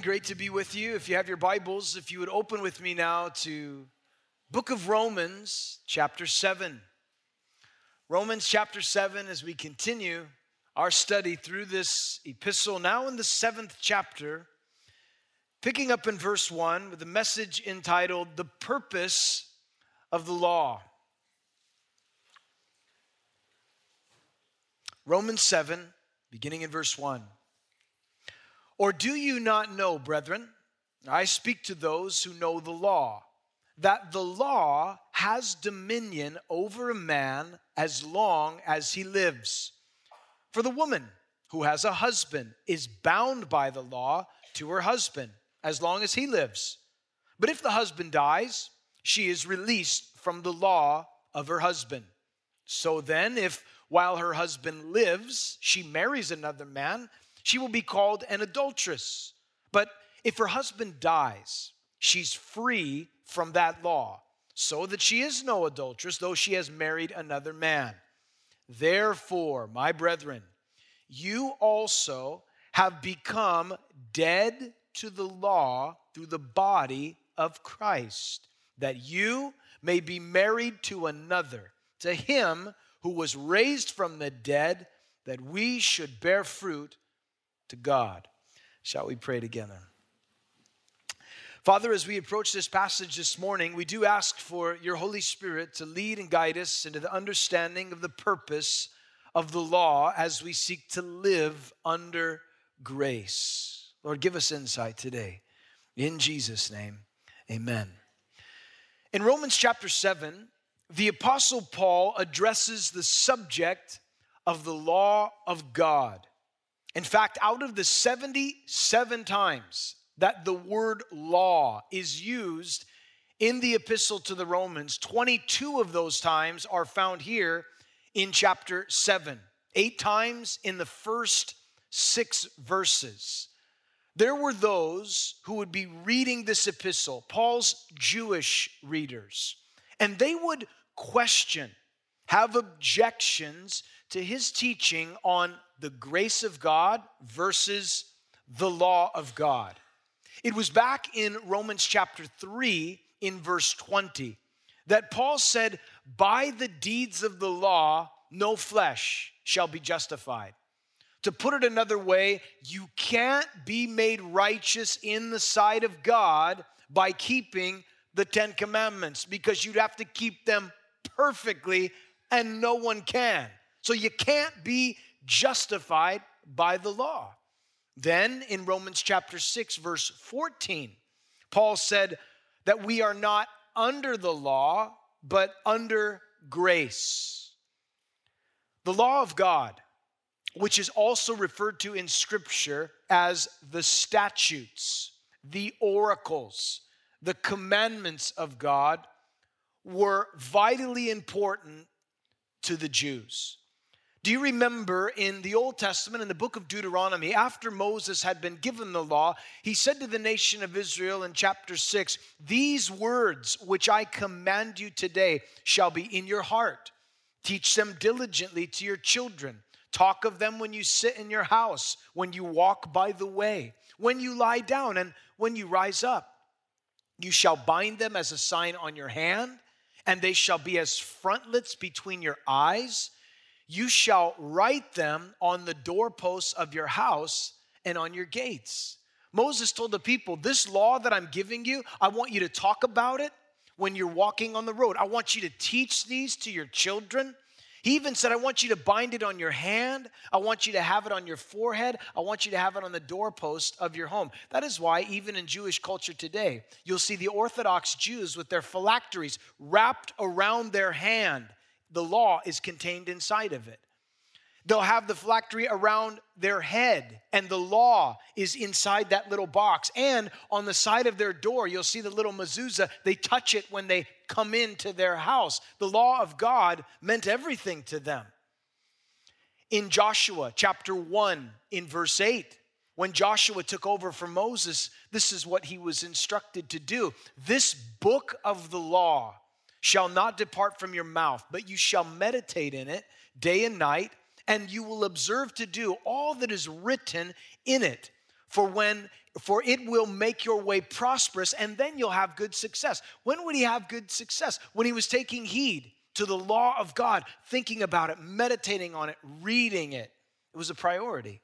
morning. Great to be with you. If you have your Bibles, if you would open with me now to Book of Romans, chapter 7. Romans chapter 7 as we continue our study through this epistle now in the 7th chapter, picking up in verse 1 with a message entitled The Purpose of the Law. Romans 7 beginning in verse 1. Or do you not know, brethren? I speak to those who know the law, that the law has dominion over a man as long as he lives. For the woman who has a husband is bound by the law to her husband as long as he lives. But if the husband dies, she is released from the law of her husband. So then, if while her husband lives, she marries another man, she will be called an adulteress. But if her husband dies, she's free from that law, so that she is no adulteress, though she has married another man. Therefore, my brethren, you also have become dead to the law through the body of Christ, that you may be married to another, to him who was raised from the dead, that we should bear fruit to God. Shall we pray together? Father, as we approach this passage this morning, we do ask for your Holy Spirit to lead and guide us into the understanding of the purpose of the law as we seek to live under grace. Lord, give us insight today. In Jesus' name, amen. In Romans chapter 7, the Apostle Paul addresses the subject of the law of God. In fact, out of the 77 times that the word law is used in the epistle to the Romans, 22 of those times are found here in chapter 7, eight times in the first six verses. There were those who would be reading this epistle, Paul's Jewish readers, and they would question, have objections to his teaching on the grace of God versus the law of God. It was back in Romans chapter 3, in verse 20, that Paul said, By the deeds of the law, no flesh shall be justified. To put it another way, you can't be made righteous in the sight of God by keeping the Ten Commandments because you'd have to keep them perfectly, and no one can. So you can't be justified by the law. Then in Romans chapter 6, verse 14, Paul said that we are not under the law, but under grace. The law of God, which is also referred to in Scripture as the statutes, the oracles, the commandments of God, were vitally important to the Jews. Do you remember in the Old Testament, in the book of Deuteronomy, after Moses had been given the law, he said to the nation of Israel in chapter 6 These words which I command you today shall be in your heart. Teach them diligently to your children. Talk of them when you sit in your house, when you walk by the way, when you lie down, and when you rise up. You shall bind them as a sign on your hand, and they shall be as frontlets between your eyes you shall write them on the doorposts of your house and on your gates. Moses told the people, This law that I'm giving you, I want you to talk about it when you're walking on the road. I want you to teach these to your children. He even said, I want you to bind it on your hand. I want you to have it on your forehead. I want you to have it on the doorpost of your home. That is why, even in Jewish culture today, you'll see the Orthodox Jews with their phylacteries wrapped around their hand the law is contained inside of it. They'll have the phylactery around their head, and the law is inside that little box. And on the side of their door, you'll see the little mezuzah. They touch it when they come into their house. The law of God meant everything to them. In Joshua chapter 1, in verse 8, when Joshua took over from Moses, this is what he was instructed to do. This book of the law shall not depart from your mouth, but you shall meditate in it day and night, and you will observe to do all that is written in it. for when for it will make your way prosperous and then you'll have good success. When would he have good success? When he was taking heed to the law of God, thinking about it, meditating on it, reading it. It was a priority.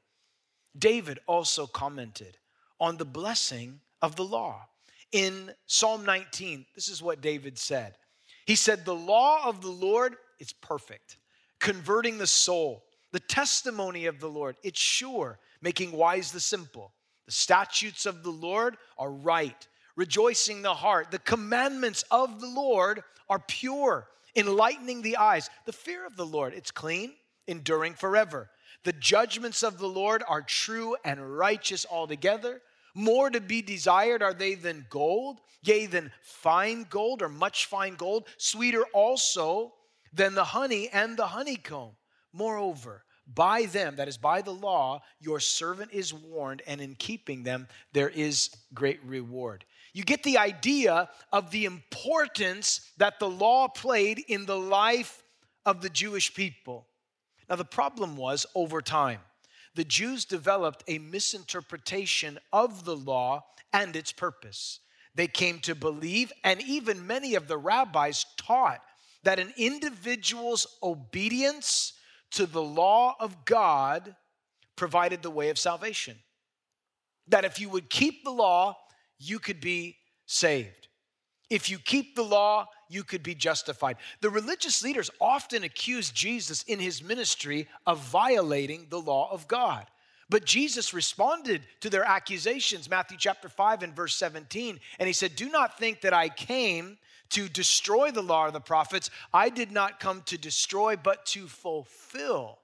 David also commented on the blessing of the law. In Psalm 19, this is what David said. He said, The law of the Lord is perfect, converting the soul. The testimony of the Lord, it's sure, making wise the simple. The statutes of the Lord are right, rejoicing the heart. The commandments of the Lord are pure, enlightening the eyes. The fear of the Lord, it's clean, enduring forever. The judgments of the Lord are true and righteous altogether. More to be desired are they than gold, yea, than fine gold or much fine gold, sweeter also than the honey and the honeycomb. Moreover, by them, that is by the law, your servant is warned, and in keeping them, there is great reward. You get the idea of the importance that the law played in the life of the Jewish people. Now, the problem was over time, the Jews developed a misinterpretation of the law and its purpose. They came to believe, and even many of the rabbis taught, that an individual's obedience to the law of God provided the way of salvation. That if you would keep the law, you could be saved. If you keep the law, you could be justified. The religious leaders often accused Jesus in his ministry of violating the law of God. But Jesus responded to their accusations, Matthew chapter 5 and verse 17, and he said, Do not think that I came to destroy the law of the prophets. I did not come to destroy, but to fulfill.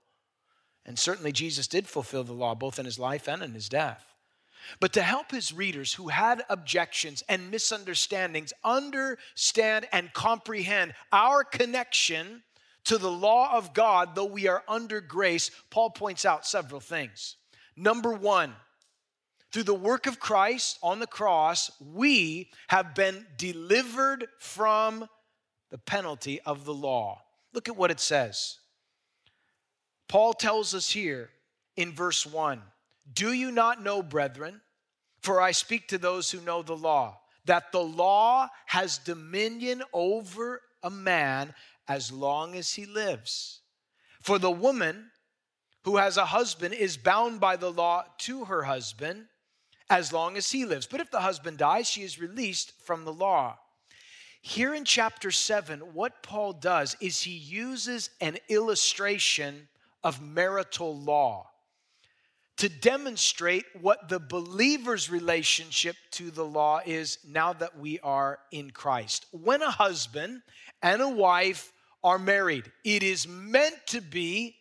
And certainly Jesus did fulfill the law, both in his life and in his death. But to help his readers who had objections and misunderstandings understand and comprehend our connection to the law of God, though we are under grace, Paul points out several things. Number one, through the work of Christ on the cross, we have been delivered from the penalty of the law. Look at what it says. Paul tells us here in verse 1 Do you not know, brethren, for I speak to those who know the law, that the law has dominion over a man as long as he lives? For the woman who has a husband is bound by the law to her husband as long as he lives. But if the husband dies, she is released from the law. Here in chapter 7, what Paul does is he uses an illustration of marital law to demonstrate what the believer's relationship to the law is now that we are in Christ. When a husband and a wife are married, it is meant to be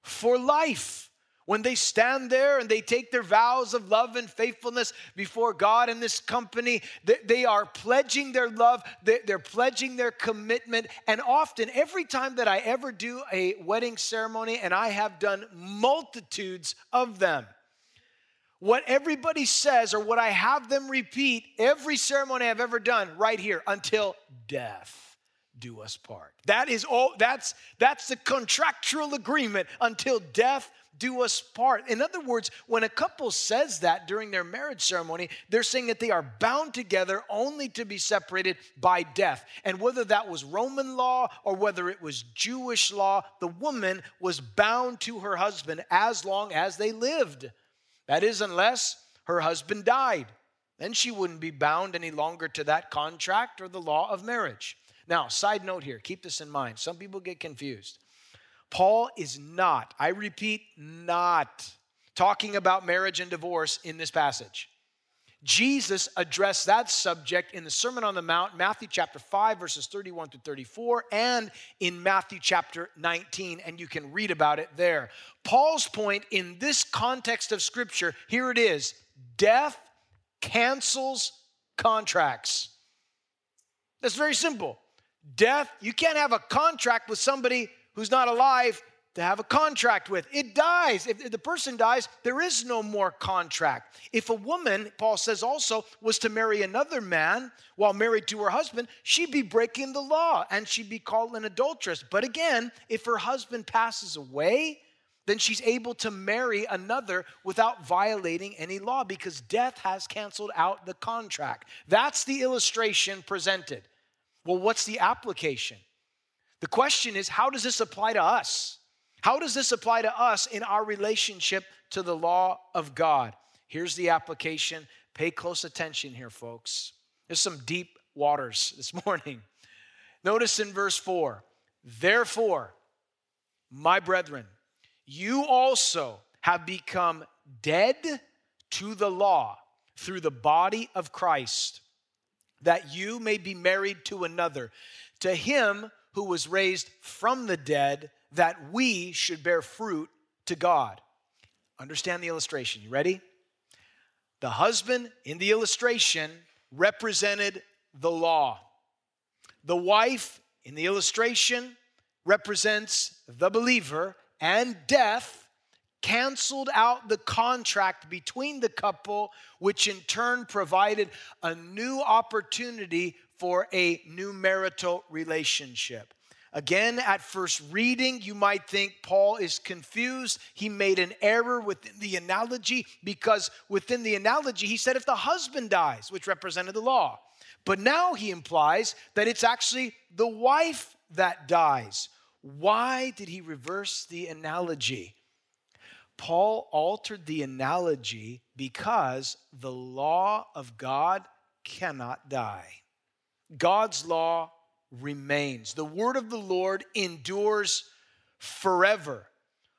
for life when they stand there and they take their vows of love and faithfulness before God in this company, they are pledging their love, they're pledging their commitment. And often, every time that I ever do a wedding ceremony, and I have done multitudes of them, what everybody says or what I have them repeat every ceremony I've ever done right here until death do us part. That is all that's that's the contractual agreement until death do us part. In other words, when a couple says that during their marriage ceremony, they're saying that they are bound together only to be separated by death. And whether that was Roman law or whether it was Jewish law, the woman was bound to her husband as long as they lived. That is, unless her husband died. Then she wouldn't be bound any longer to that contract or the law of marriage. Now, side note here, keep this in mind. Some people get confused. Paul is not, I repeat, not talking about marriage and divorce in this passage. Jesus addressed that subject in the Sermon on the Mount, Matthew chapter 5, verses 31 to 34, and in Matthew chapter 19, and you can read about it there. Paul's point in this context of Scripture, here it is death cancels contracts. That's very simple. Death, you can't have a contract with somebody who's not alive to have a contract with. It dies. If the person dies, there is no more contract. If a woman, Paul says also, was to marry another man while married to her husband, she'd be breaking the law and she'd be called an adulteress. But again, if her husband passes away, then she's able to marry another without violating any law because death has canceled out the contract. That's the illustration presented. Well, what's the application? The question is how does this apply to us? How does this apply to us in our relationship to the law of God? Here's the application. Pay close attention here, folks. There's some deep waters this morning. Notice in verse 4 Therefore, my brethren, you also have become dead to the law through the body of Christ, that you may be married to another, to him who was raised from the dead, that we should bear fruit to God. Understand the illustration. You ready? The husband in the illustration represented the law. The wife in the illustration represents the believer, and death canceled out the contract between the couple, which in turn provided a new opportunity for a new marital relationship. Again, at first reading, you might think Paul is confused. He made an error within the analogy because within the analogy, he said if the husband dies, which represented the law. But now he implies that it's actually the wife that dies. Why did he reverse the analogy? Paul altered the analogy because the law of God cannot die. God's law remains. The word of the Lord endures forever.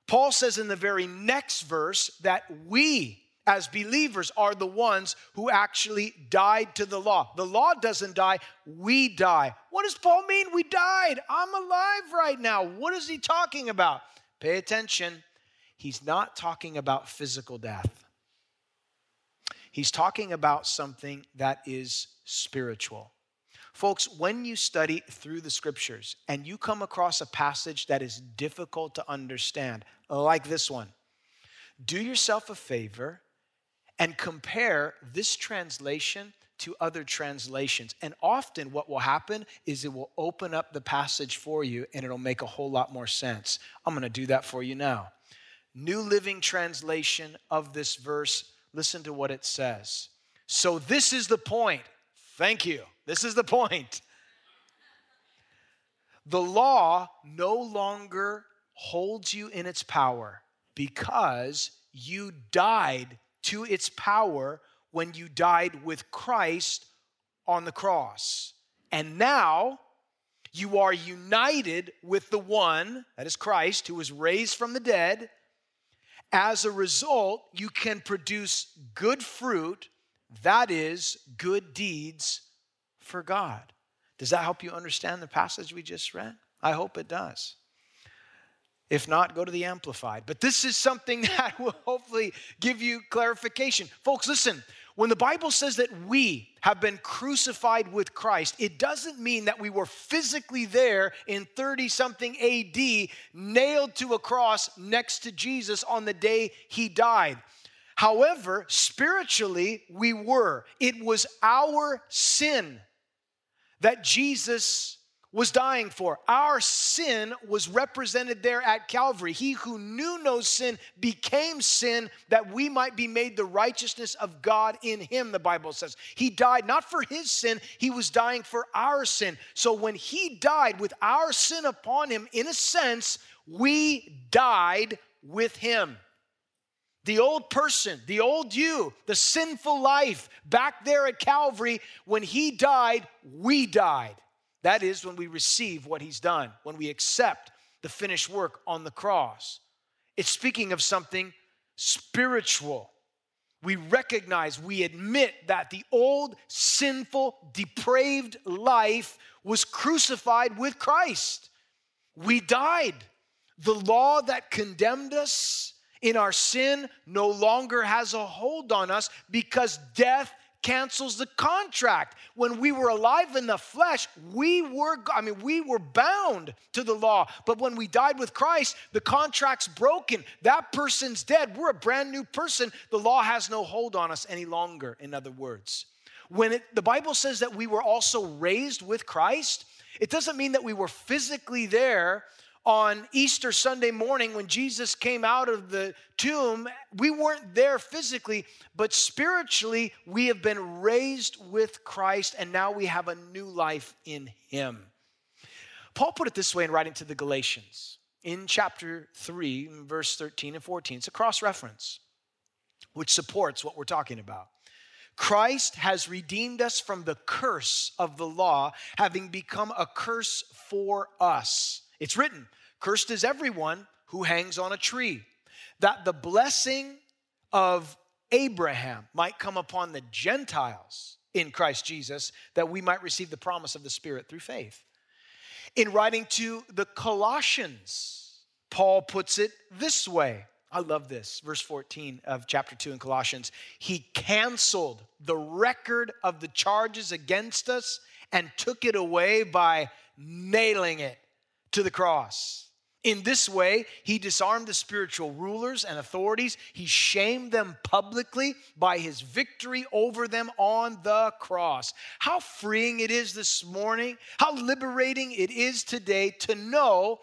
Paul says in the very next verse that we, as believers, are the ones who actually died to the law. The law doesn't die, we die. What does Paul mean? We died. I'm alive right now. What is he talking about? Pay attention. He's not talking about physical death, he's talking about something that is spiritual. Folks, when you study through the scriptures and you come across a passage that is difficult to understand, like this one, do yourself a favor and compare this translation to other translations. And often, what will happen is it will open up the passage for you and it'll make a whole lot more sense. I'm going to do that for you now. New Living Translation of this verse, listen to what it says. So, this is the point. Thank you. This is the point. The law no longer holds you in its power because you died to its power when you died with Christ on the cross. And now you are united with the one, that is Christ, who was raised from the dead. As a result, you can produce good fruit, that is, good deeds for God. Does that help you understand the passage we just read? I hope it does. If not, go to the Amplified. But this is something that will hopefully give you clarification. Folks, listen, when the Bible says that we have been crucified with Christ, it doesn't mean that we were physically there in 30 something AD, nailed to a cross next to Jesus on the day he died. However, spiritually, we were. It was our sin that Jesus was dying for. Our sin was represented there at Calvary. He who knew no sin became sin that we might be made the righteousness of God in him, the Bible says. He died not for his sin, he was dying for our sin. So when he died with our sin upon him, in a sense, we died with him. The old person, the old you, the sinful life back there at Calvary, when he died, we died. That is when we receive what he's done, when we accept the finished work on the cross. It's speaking of something spiritual. We recognize, we admit that the old, sinful, depraved life was crucified with Christ. We died. The law that condemned us in our sin no longer has a hold on us because death cancels the contract. When we were alive in the flesh, we were I mean we were bound to the law. But when we died with Christ, the contract's broken. That person's dead. We're a brand new person. The law has no hold on us any longer, in other words. When it, the Bible says that we were also raised with Christ, it doesn't mean that we were physically there on Easter Sunday morning when Jesus came out of the tomb, we weren't there physically, but spiritually, we have been raised with Christ and now we have a new life in Him. Paul put it this way in writing to the Galatians in chapter 3, verse 13 and 14. It's a cross reference which supports what we're talking about. Christ has redeemed us from the curse of the law, having become a curse for us. It's written, Cursed is everyone who hangs on a tree, that the blessing of Abraham might come upon the Gentiles in Christ Jesus, that we might receive the promise of the Spirit through faith. In writing to the Colossians, Paul puts it this way. I love this. Verse 14 of chapter 2 in Colossians. He canceled the record of the charges against us and took it away by nailing it to the cross. In this way, he disarmed the spiritual rulers and authorities. He shamed them publicly by his victory over them on the cross. How freeing it is this morning, how liberating it is today to know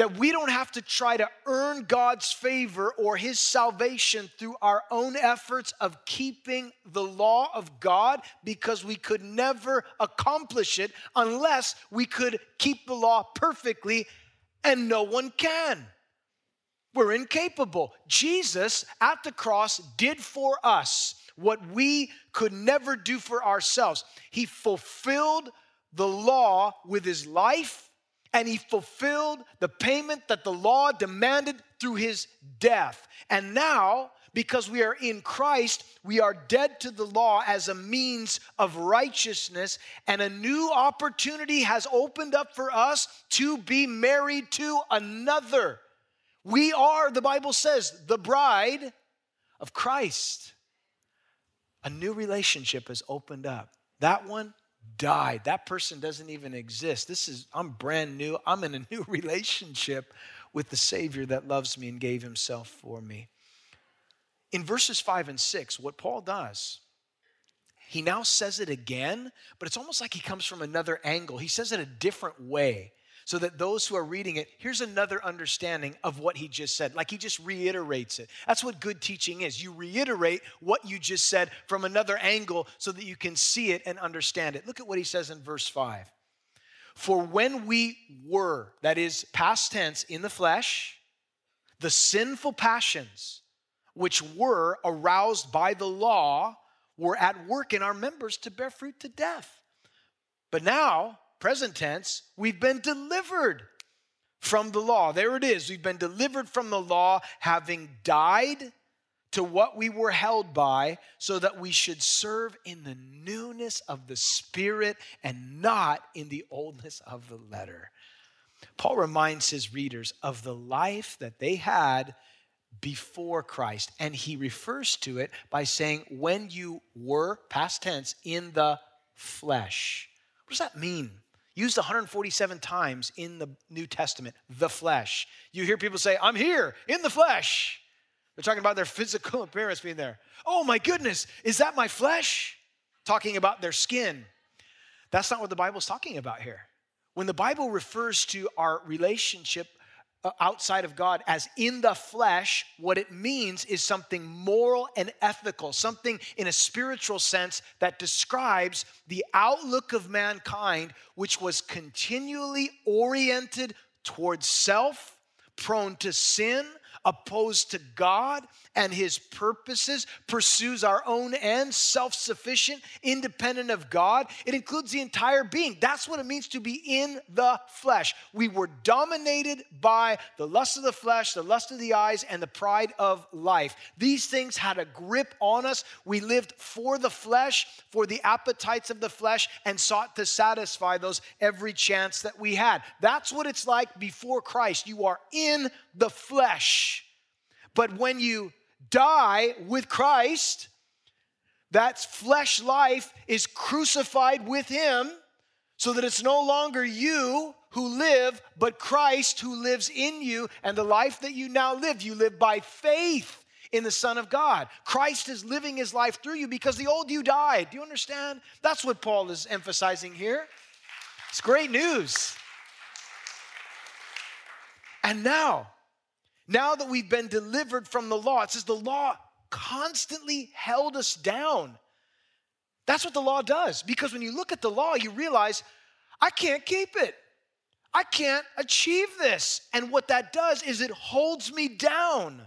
that we don't have to try to earn God's favor or his salvation through our own efforts of keeping the law of God because we could never accomplish it unless we could keep the law perfectly and no one can. We're incapable. Jesus at the cross did for us what we could never do for ourselves. He fulfilled the law with his life and he fulfilled the payment that the law demanded through his death. And now, because we are in Christ, we are dead to the law as a means of righteousness, and a new opportunity has opened up for us to be married to another. We are, the Bible says, the bride of Christ. A new relationship has opened up. That one died. That person doesn't even exist. This is, I'm brand new. I'm in a new relationship with the Savior that loves me and gave himself for me. In verses five and six, what Paul does, he now says it again, but it's almost like he comes from another angle. He says it a different way so that those who are reading it, here's another understanding of what he just said. Like he just reiterates it. That's what good teaching is. You reiterate what you just said from another angle so that you can see it and understand it. Look at what he says in verse 5. For when we were, that is, past tense, in the flesh, the sinful passions which were aroused by the law were at work in our members to bear fruit to death. But now, present tense, we've been delivered from the law. There it is. We've been delivered from the law, having died to what we were held by, so that we should serve in the newness of the Spirit and not in the oldness of the letter. Paul reminds his readers of the life that they had before Christ, and he refers to it by saying, When you were, past tense, in the flesh. What does that mean? Used 147 times in the New Testament, the flesh. You hear people say, I'm here in the flesh. They're talking about their physical appearance being there. Oh my goodness, is that my flesh? Talking about their skin. That's not what the Bible's talking about here. When the Bible refers to our relationship Uh, outside of God as in the flesh, what it means is something moral and ethical, something in a spiritual sense that describes the outlook of mankind, which was continually oriented towards self, prone to sin, opposed to God and his purposes, pursues our own ends, self sufficient, independent of God. It includes the entire being. That's what it means to be in the flesh. We were dominated by the lust of the flesh, the lust of the eyes, and the pride of life. These things had a grip on us. We lived for the flesh, for the appetites of the flesh, and sought to satisfy those every chance that we had. That's what it's like before Christ. You are in the flesh. But when you die with Christ, that flesh life is crucified with him so that it's no longer you who live, but Christ who lives in you. And the life that you now live, you live by faith in the Son of God. Christ is living his life through you because the old you died. Do you understand? That's what Paul is emphasizing here. It's great news. And now, now that we've been delivered from the law, it says the law constantly held us down. That's what the law does. Because when you look at the law, you realize, I can't keep it. I can't achieve this. And what that does is it holds me down.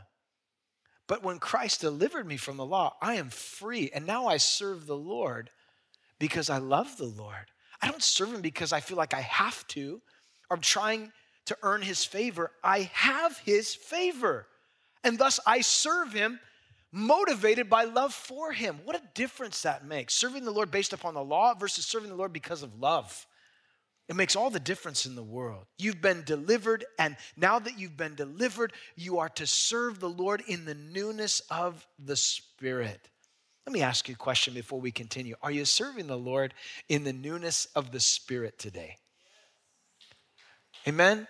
But when Christ delivered me from the law, I am free. And now I serve the Lord because I love the Lord. I don't serve him because I feel like I have to or I'm trying to earn his favor. I have his favor. And thus I serve him motivated by love for him. What a difference that makes. Serving the Lord based upon the law versus serving the Lord because of love. It makes all the difference in the world. You've been delivered, and now that you've been delivered, you are to serve the Lord in the newness of the Spirit. Let me ask you a question before we continue. Are you serving the Lord in the newness of the Spirit today? Amen?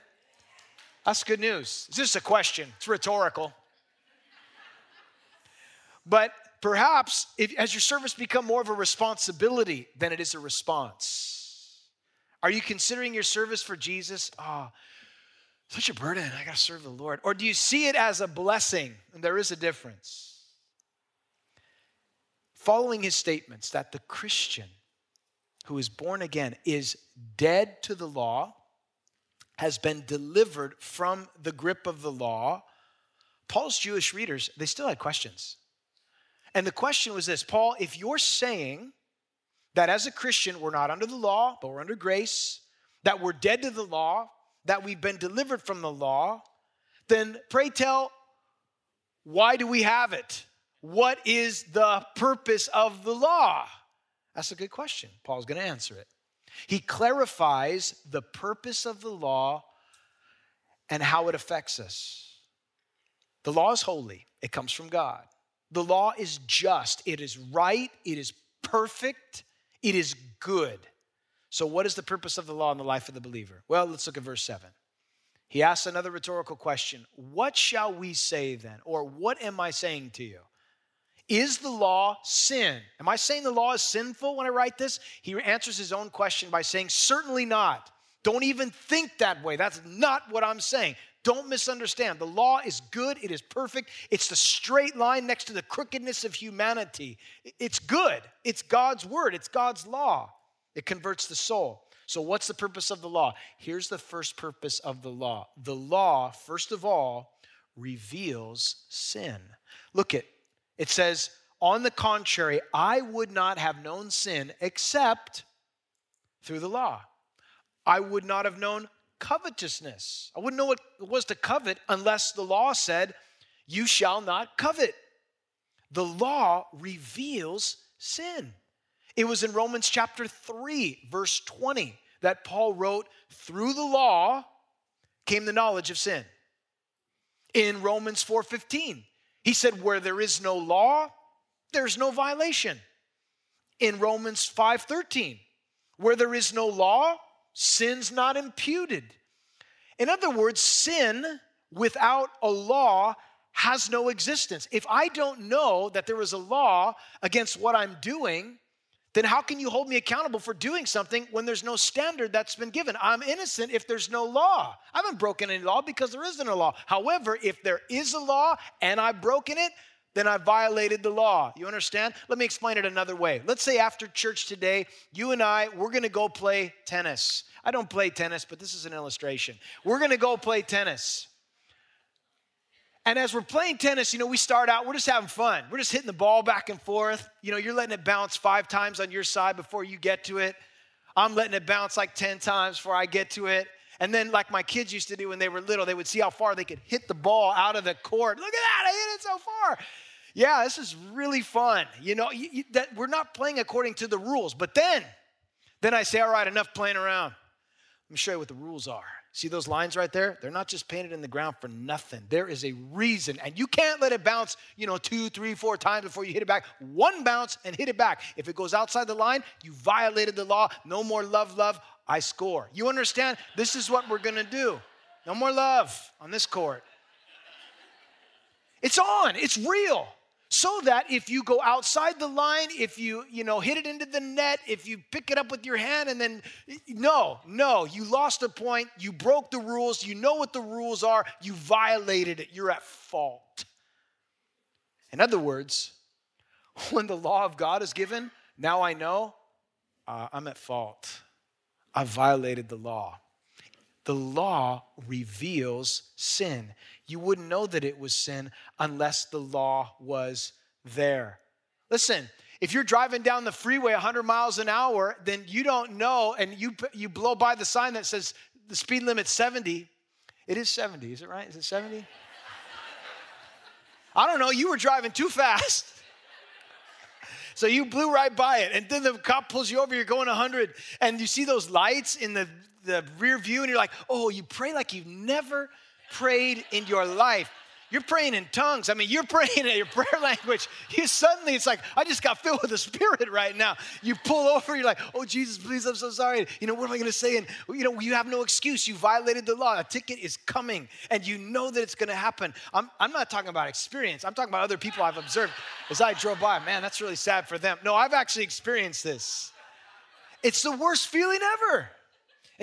That's good news. It's just a question, it's rhetorical. But perhaps if, your service become more of a responsibility than it is a response, are you considering your service for Jesus? Oh, such a burden. I got to serve the Lord. Or do you see it as a blessing? And there is a difference. Following his statements that the Christian who is born again is dead to the law, has been delivered from the grip of the law, Paul's Jewish readers, they still had questions. And the question was this Paul, if you're saying that as a Christian, we're not under the law, but we're under grace, that we're dead to the law, that we've been delivered from the law, then pray tell, why do we have it? What is the purpose of the law? That's a good question. Paul's going to answer it. He clarifies the purpose of the law and how it affects us. The law is holy, it comes from God. The law is just, it is right, it is perfect, it is good. So, what is the purpose of the law in the life of the believer? Well, let's look at verse 7. He asks another rhetorical question What shall we say then? Or what am I saying to you? Is the law sin? Am I saying the law is sinful when I write this? He answers his own question by saying, Certainly not. Don't even think that way. That's not what I'm saying. Don't misunderstand. The law is good, it is perfect. It's the straight line next to the crookedness of humanity. It's good. It's God's word, it's God's law. It converts the soul. So, what's the purpose of the law? Here's the first purpose of the law the law, first of all, reveals sin. Look at it says, on the contrary, I would not have known sin except through the law. I would not have known covetousness. I wouldn't know what it was to covet unless the law said, You shall not covet. The law reveals sin. It was in Romans chapter 3, verse 20, that Paul wrote, Through the law came the knowledge of sin. In Romans four 4:15, he said, Where there is no law, there's no violation. In Romans 5:13, where there is no law, sin's not imputed. In other words, sin without a law has no existence. If I don't know that there is a law against what I'm doing, then how can you hold me accountable for doing something when there's no standard that's been given? I'm innocent if there's no law. I haven't broken any law because there isn't a law. However, if there is a law and I've broken it, then I violated the law. You understand? Let me explain it another way. Let's say after church today, you and I, we're gonna go play tennis. I don't play tennis, but this is an illustration. We're gonna go play tennis. And as we're playing tennis, you know, we start out, we're just having fun. We're just hitting the ball back and forth. You know, you're letting it bounce five times on your side before you get to it. I'm letting it bounce like 10 times before I get to it. And then, like my kids used to do when they were little, they would see how far they could hit the ball out of the court. Look at that, I hit it so far. Yeah, this is really fun. You know, you, you, that we're not playing according to the rules. But then, then I say, all right, enough playing around. Let me show you what the rules are. See those lines right there? They're not just painted in the ground for nothing. There is a reason, and you can't let it bounce, you know, two, three, four times before you hit it back. One bounce and hit it back. If it goes outside the line, you violated the law. No more love, love. I score. You understand? This is what we're gonna do. No more love on this court. It's on. It's real. So that if you go outside the line, if you, you know, hit it into the net, if you pick it up with your hand and then no, no, you lost a point, you broke the rules, you know what the rules are, you violated it, you're at fault. In other words, when the law of God is given, now I know uh, I'm at fault. I violated the law. The law reveals sin. You wouldn't know that it was sin unless the law was there. Listen, if you're driving down the freeway 100 miles an hour, then you don't know, and you, you blow by the sign that says the speed limit's 70. It is 70, is it right? Is it 70? I don't know, you were driving too fast. So you blew right by it, and then the cop pulls you over, you're going 100, and you see those lights in the, the rear view, and you're like, oh, you pray like you've never prayed in your life. You're praying in tongues. I mean, you're praying in your prayer language. You suddenly, it's like, I just got filled with the Spirit right now. You pull over, you're like, oh, Jesus, please, I'm so sorry. You know, what am I going to say? And, you know, you have no excuse. You violated the law. A ticket is coming, and you know that it's going to happen. I'm, I'm not talking about experience, I'm talking about other people I've observed as I drove by. Man, that's really sad for them. No, I've actually experienced this. It's the worst feeling ever.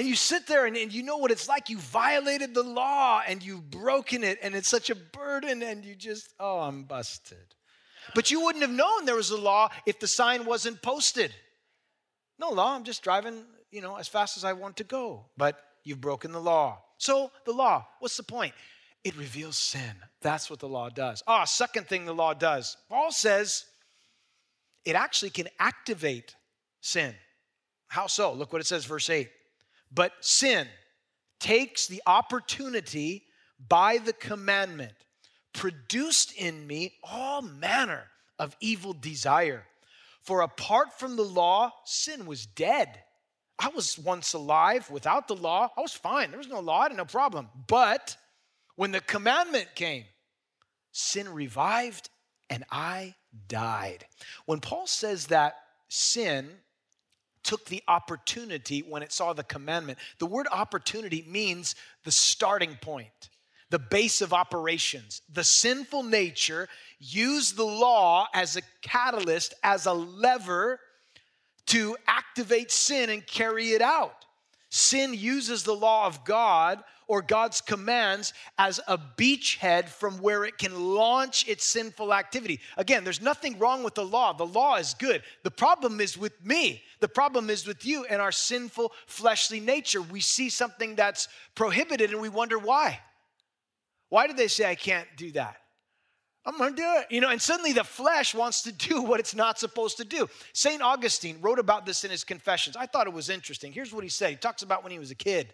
And you sit there and, and, you know what it's like. You violated the law and you've broken it, and it's such a burden, and you just, oh, I'm busted. But you wouldn't have known there was a law if the sign wasn't posted. No law, I'm just driving, you know, as fast as I want to go. But you've broken the law. So, the law, what's the point? It reveals sin. That's what the law does. Ah, second thing the law does. Paul says it actually can activate sin. How so? Look what it says, verse 8. But sin takes the opportunity by the commandment, produced in me all manner of evil desire. For apart from the law, sin was dead. I was once alive without the law. I was fine. There was no law, I had no problem. But when the commandment came, sin revived and I died. When Paul says that sin took the opportunity when it saw the commandment. The word opportunity means the starting point, the base of operations. The sinful nature used the law as a catalyst, as a lever to activate sin and carry it out. Sin uses the law of God or God's commands as a beachhead from where it can launch its sinful activity. Again, there's nothing wrong with the law. The law is good. The problem is with me. The problem is with you and our sinful fleshly nature. We see something that's prohibited and we wonder why. Why did they say I can't do that? I'm gonna do it. You know, and suddenly the flesh wants to do what it's not supposed to do. St. Augustine wrote about this in his Confessions. I thought it was interesting. Here's what he said. He talks about when he was a kid.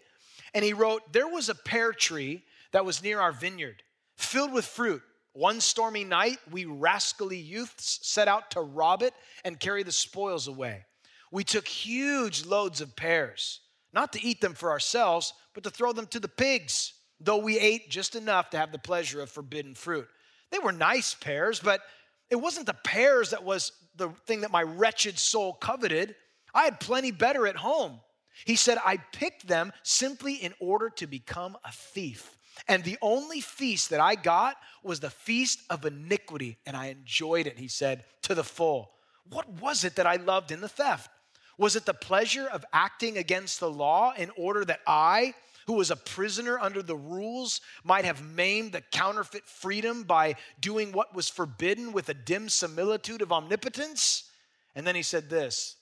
And he wrote, There was a pear tree that was near our vineyard, filled with fruit. One stormy night, we rascally youths set out to rob it and carry the spoils away. We took huge loads of pears, not to eat them for ourselves, but to throw them to the pigs, though we ate just enough to have the pleasure of forbidden fruit. They were nice pears, but it wasn't the pears that was the thing that my wretched soul coveted. I had plenty better at home. He said, I picked them simply in order to become a thief. And the only feast that I got was the feast of iniquity, and I enjoyed it, he said, to the full. What was it that I loved in the theft? Was it the pleasure of acting against the law in order that I, who was a prisoner under the rules, might have maimed the counterfeit freedom by doing what was forbidden with a dim similitude of omnipotence? And then he said this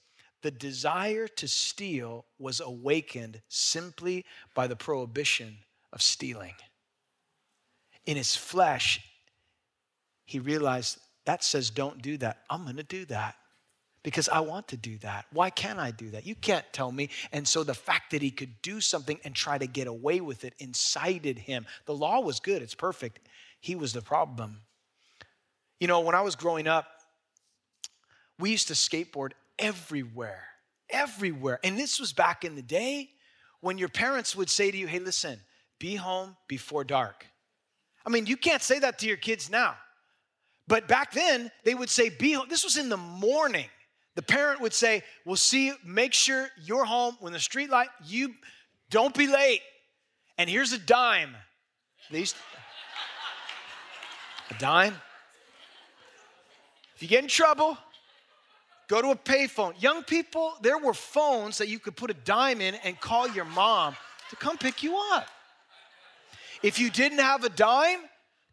the desire to steal was awakened simply by the prohibition of stealing. In his flesh, he realized that says don't do that. I'm going to do that because I want to do that. Why can't I do that? You can't tell me. And so the fact that he could do something and try to get away with it incited him. The law was good, it's perfect. He was the problem. You know, when I was growing up, we used to skateboard everywhere, everywhere. And this was back in the day when your parents would say to you, hey, listen, be home before dark. I mean, you can't say that to your kids now. But back then, they would say, be home. This was in the morning. The parent would say, we'll see make sure you're home when the street light, you don't be late. And here's a dime. These, a dime. If you get in trouble, go to a payphone. Young people, there were phones that you could put a dime in and call your mom to come pick you up. If you didn't have a dime,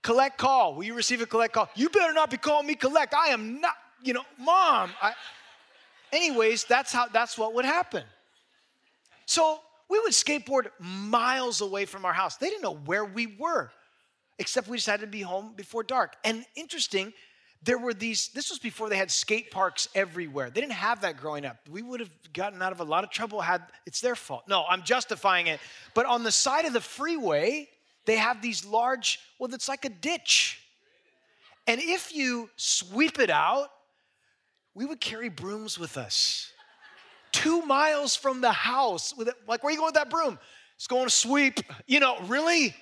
collect call. Will you receive a collect call? You better not be calling me collect. I am not, you know, mom. I, anyways, that's how that's what would happen. So we would skateboard miles away from our house. They didn't know where we were, except we just had to be home before dark. And interesting, there were these, this was before they had skate parks everywhere. They didn't have that growing up. We would have gotten out of a lot of trouble had it's their fault. No, I'm justifying it. But on the side of the freeway, they have these large, well, it's like a ditch. And if you sweep it out, we would carry brooms with us. Two miles from the house, with it, like, where are you going with that broom? It's going to sweep. You know, really?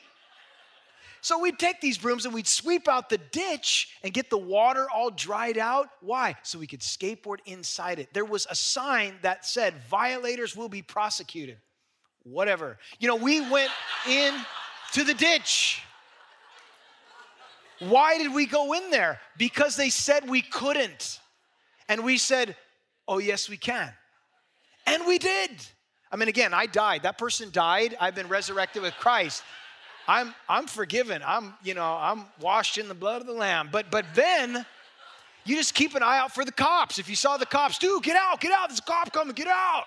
So we'd take these brooms and we'd sweep out the ditch and get the water all dried out. Why? So we could skateboard inside it. There was a sign that said, violators will be prosecuted. Whatever. You know, we went in to the ditch. Why did we go in there? Because they said we couldn't. And we said, oh, yes, we can. And we did. I mean, again, I died. That person died. I've been resurrected with Christ. I'm I'm forgiven. I'm, you know, I'm washed in the blood of the Lamb. But but then you just keep an eye out for the cops. If you saw the cops, dude, get out, get out. There's a cop coming, get out.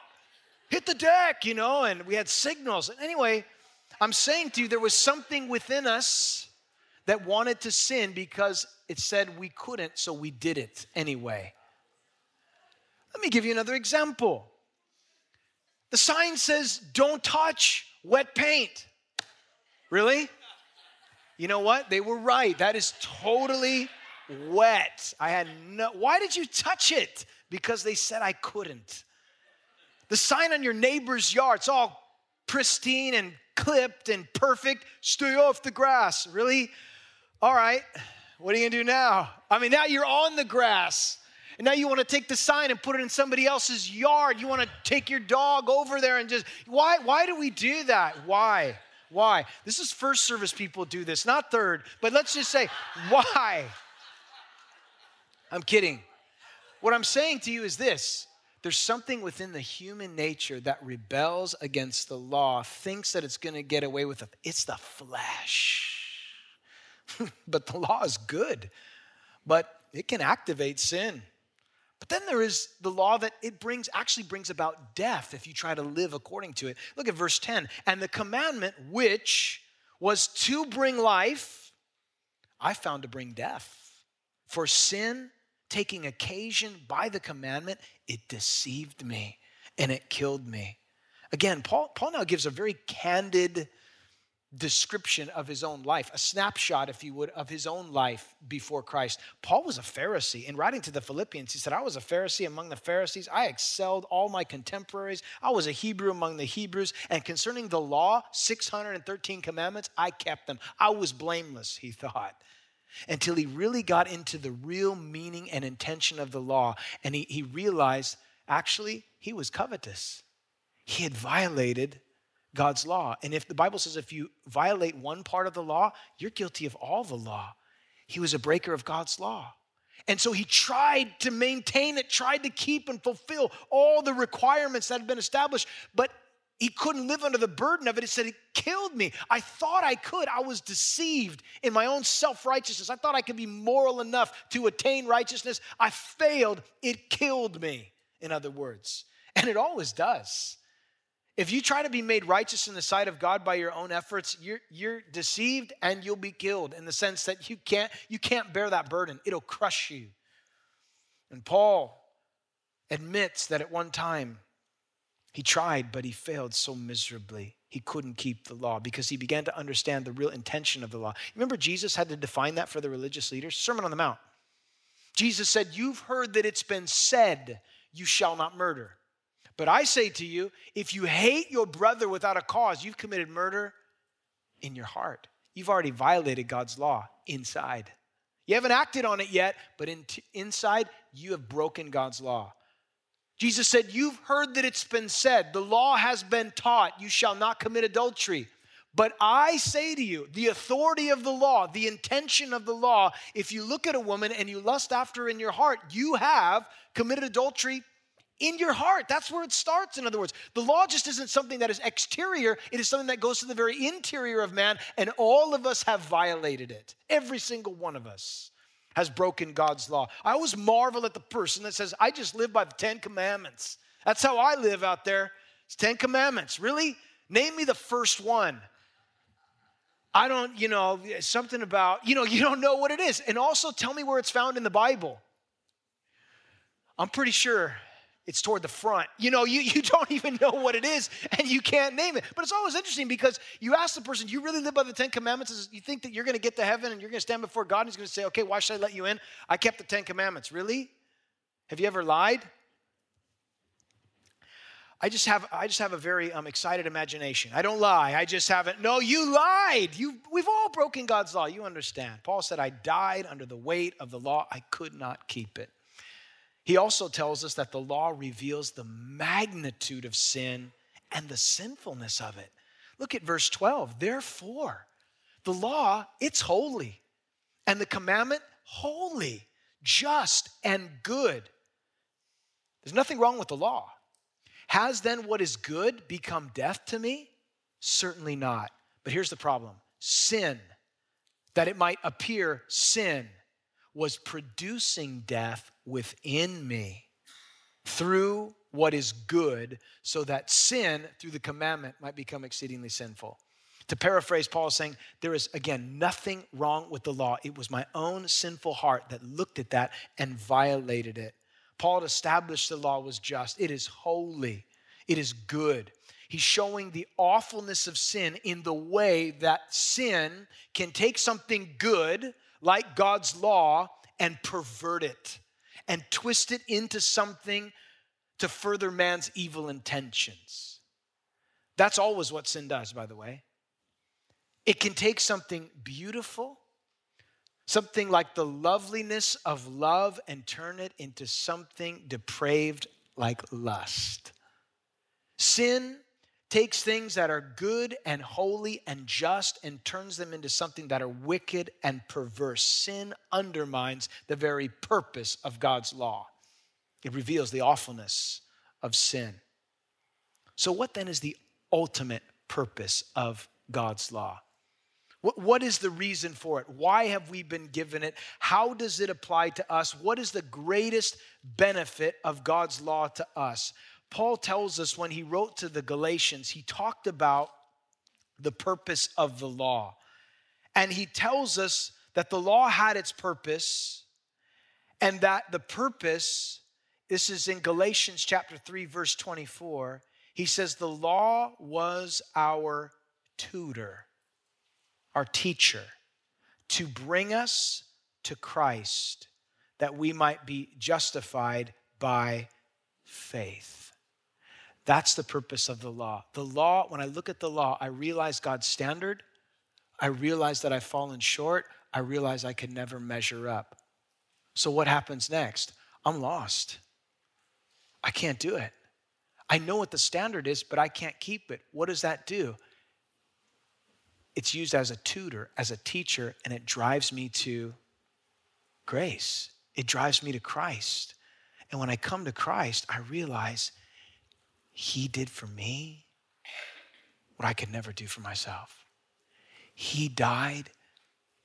Hit the deck, you know, and we had signals. And anyway, I'm saying to you, there was something within us that wanted to sin because it said we couldn't, so we did it anyway. Let me give you another example. The sign says, don't touch wet paint. Really? You know what? They were right. That is totally wet. I had no. Why did you touch it? Because they said I couldn't. The sign on your neighbor's yard, it's all pristine and clipped and perfect. Stay off the grass. Really? All right. What are you gonna do now? I mean, now you're on the grass. And now you want to take the sign and put it in somebody else's yard. You want to take your dog over there and just why why do we do that? Why? Why? This is first service people do this, not third, but let's just say, why? I'm kidding. What I'm saying to you is this there's something within the human nature that rebels against the law, thinks that it's going to get away with it. It's the flesh. but the law is good, but it can activate sin. But then there is the law that it brings actually brings about death if you try to live according to it. Look at verse 10. And the commandment which was to bring life, I found to bring death. For sin taking occasion by the commandment, it deceived me and it killed me. Again, Paul, Paul now gives a very candid description of his own life, a snapshot, if you would, of his own life before Christ. Paul was a Pharisee. In writing to the Philippians, he said, I was a Pharisee among the Pharisees. I excelled all my contemporaries. I was a Hebrew among the Hebrews. And concerning the law, 613 commandments, I kept them. I was blameless, he thought. Until he really got into the real meaning and intention of the law. And he, he realized actually he was covetous. He had violated God's law. And if the Bible says if you violate one part of the law, you're guilty of all the law. He was a breaker of God's law. And so he tried to maintain it, tried to keep and fulfill all the requirements that had been established, but he couldn't live under the burden of it. He said, It killed me. I thought I could. I was deceived in my own self righteousness. I thought I could be moral enough to attain righteousness. I failed. It killed me, in other words. And it always does. If you try to be made righteous in the sight of God by your own efforts, you're, you're deceived and you'll be killed in the sense that you can't, you can't bear that burden. It'll crush you. And Paul admits that at one time he tried, but he failed so miserably. He couldn't keep the law because he began to understand the real intention of the law. Remember, Jesus had to define that for the religious leaders? Sermon on the Mount. Jesus said, You've heard that it's been said, You shall not murder. But I say to you, if you hate your brother without a cause, you've committed murder in your heart. You've already violated God's law inside. You haven't acted on it yet, but in t- inside, you have broken God's law. Jesus said, You've heard that it's been said, the law has been taught, you shall not commit adultery. But I say to you, the authority of the law, the intention of the law, if you look at a woman and you lust after in your heart, you have committed adultery in your heart. That's where it starts, in other words. The law just isn't something that is exterior, it is something that goes to the very interior of man, and all of us have violated it. Every single one of us has broken God's law. I always marvel at the person that says, I just live by the Ten Commandments. That's how I live out there. It's Ten Commandments. Really? Name me the first one. I don't, you know, something about, you know, you don't know what it is. And also tell me where it's found in the Bible. I'm pretty sure it's toward the front. You know, you, you don't even know what it is and you can't name it. But it's always interesting because you ask the person, Do you really live by the Ten Commandments? You think that you're going to get to heaven and you're going to stand before God and He's going to say, Okay, why should I let you in? I kept the Ten Commandments. Really? Have you ever lied? I just have I just have a very um, excited imagination. I don't lie. I just haven't. No, you lied. You we've all broken God's law. You understand. Paul said, "I died under the weight of the law. I could not keep it." He also tells us that the law reveals the magnitude of sin and the sinfulness of it. Look at verse 12. Therefore, the law, it's holy, and the commandment, holy, just, and good. There's nothing wrong with the law. Has then what is good become death to me? Certainly not. But here's the problem sin, that it might appear sin, was producing death within me through what is good, so that sin through the commandment might become exceedingly sinful. To paraphrase, Paul saying, There is, again, nothing wrong with the law. It was my own sinful heart that looked at that and violated it. Paul established the law was just, it is holy, it is good. He's showing the awfulness of sin in the way that sin can take something good, like God's law, and pervert it and twist it into something to further man's evil intentions. That's always what sin does, by the way. It can take something beautiful something like the loveliness of love and turn it into something depraved like lust. Sin takes things that are good and holy and just and turns them into something that are wicked and perverse. Sin undermines the very purpose of God's law, it reveals the awfulness of sin. So, what then is the ultimate purpose of God's law? What, what is the reason for it? Why have we been given it? How does it apply to us? What is the greatest benefit of God's law to us? Paul tells us when he wrote to the Galatians, he talked about the purpose of the law. And he tells us that the law had its purpose and that the purpose, this is in Galatians chapter 3, verse 24, he says, The law was our tutor our teacher, to bring us to Christ that we might be justified by faith. That's the purpose of the law. The law, when I look at the law, I realize God's standard. I realize that I've fallen short. I realize I can never measure up. So, what happens next? I'm lost. I can't do it. I know what the standard is, but I can't keep it. What does that do? it's used as a tutor, as a teacher, and it drives me to grace. It drives me to Christ. And when I come to Christ, I realize He did for me what I could never do for myself. He died,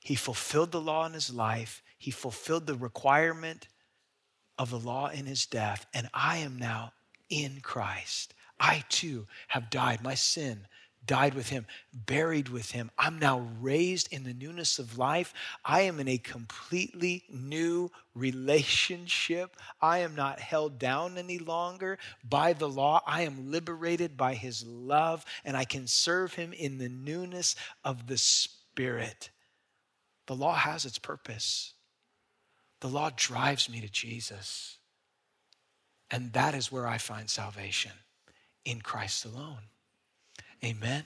He fulfilled the law in His life, He fulfilled the requirement of the law in His death, and I am now in Christ. I too have died. My sin died with him, buried with him. I'm now raised in the newness of life. I am in a completely new relationship. I am not held down any longer by the law. I am liberated by his love, and I can serve him in the newness of the Spirit. The law has its purpose. The law drives me to Jesus. And that is where I find salvation in Christ alone. Amen.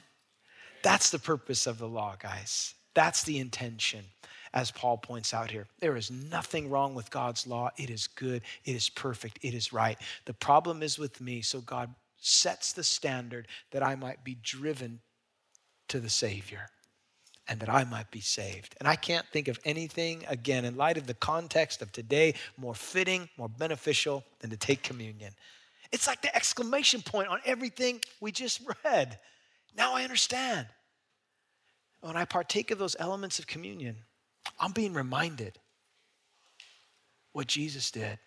That's the purpose of the law, guys. That's the intention, as Paul points out here. There is nothing wrong with God's law. It is good, it is perfect, it is right. The problem is with me, so God sets the standard that I might be driven to the Savior and that I might be saved. And I can't think of anything, again, in light of the context of today, more fitting, more beneficial than to take communion. It's like the exclamation point on everything we just read. Now I understand. When I partake of those elements of communion, I'm being reminded what Jesus did,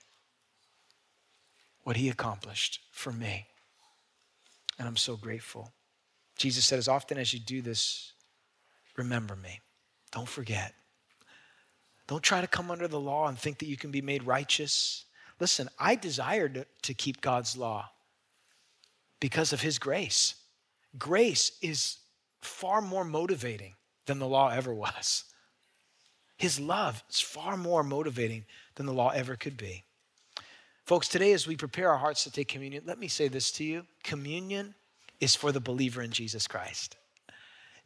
what he accomplished for me. And I'm so grateful. Jesus said, as often as you do this, remember me. Don't forget. Don't try to come under the law and think that you can be made righteous. Listen, I desire to, to keep God's law because of his grace. Grace is far more motivating than the law ever was. His love is far more motivating than the law ever could be. Folks, today as we prepare our hearts to take communion, let me say this to you communion is for the believer in Jesus Christ.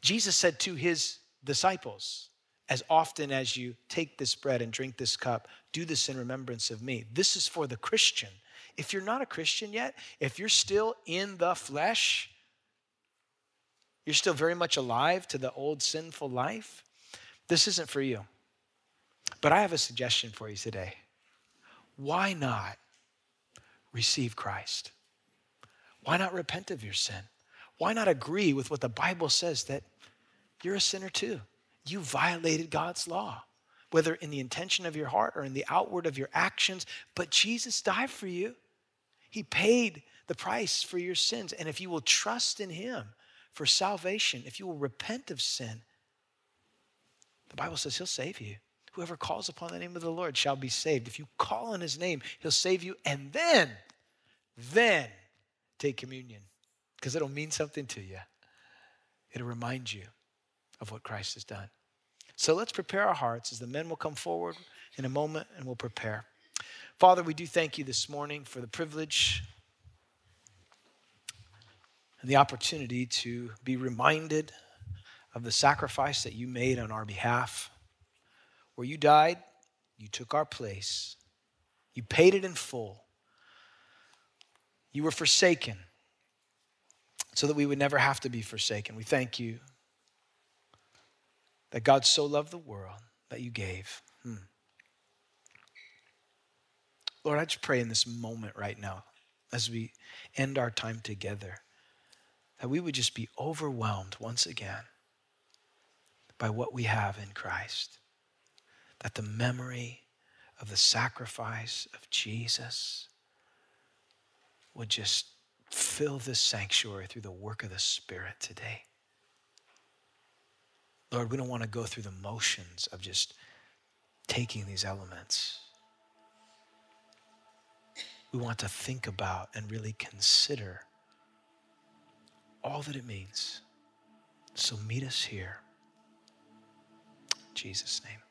Jesus said to his disciples, As often as you take this bread and drink this cup, do this in remembrance of me. This is for the Christian. If you're not a Christian yet, if you're still in the flesh, you're still very much alive to the old sinful life, this isn't for you. But I have a suggestion for you today. Why not receive Christ? Why not repent of your sin? Why not agree with what the Bible says that you're a sinner too? You violated God's law, whether in the intention of your heart or in the outward of your actions, but Jesus died for you. He paid the price for your sins. And if you will trust in Him for salvation, if you will repent of sin, the Bible says He'll save you. Whoever calls upon the name of the Lord shall be saved. If you call on His name, He'll save you. And then, then take communion because it'll mean something to you. It'll remind you of what Christ has done. So let's prepare our hearts as the men will come forward in a moment and we'll prepare. Father, we do thank you this morning for the privilege and the opportunity to be reminded of the sacrifice that you made on our behalf. Where you died, you took our place, you paid it in full. You were forsaken so that we would never have to be forsaken. We thank you that God so loved the world that you gave. Hmm. Lord, I just pray in this moment right now as we end our time together that we would just be overwhelmed once again by what we have in Christ. That the memory of the sacrifice of Jesus would just fill this sanctuary through the work of the Spirit today. Lord, we don't want to go through the motions of just taking these elements. We want to think about and really consider all that it means. So meet us here. In Jesus' name.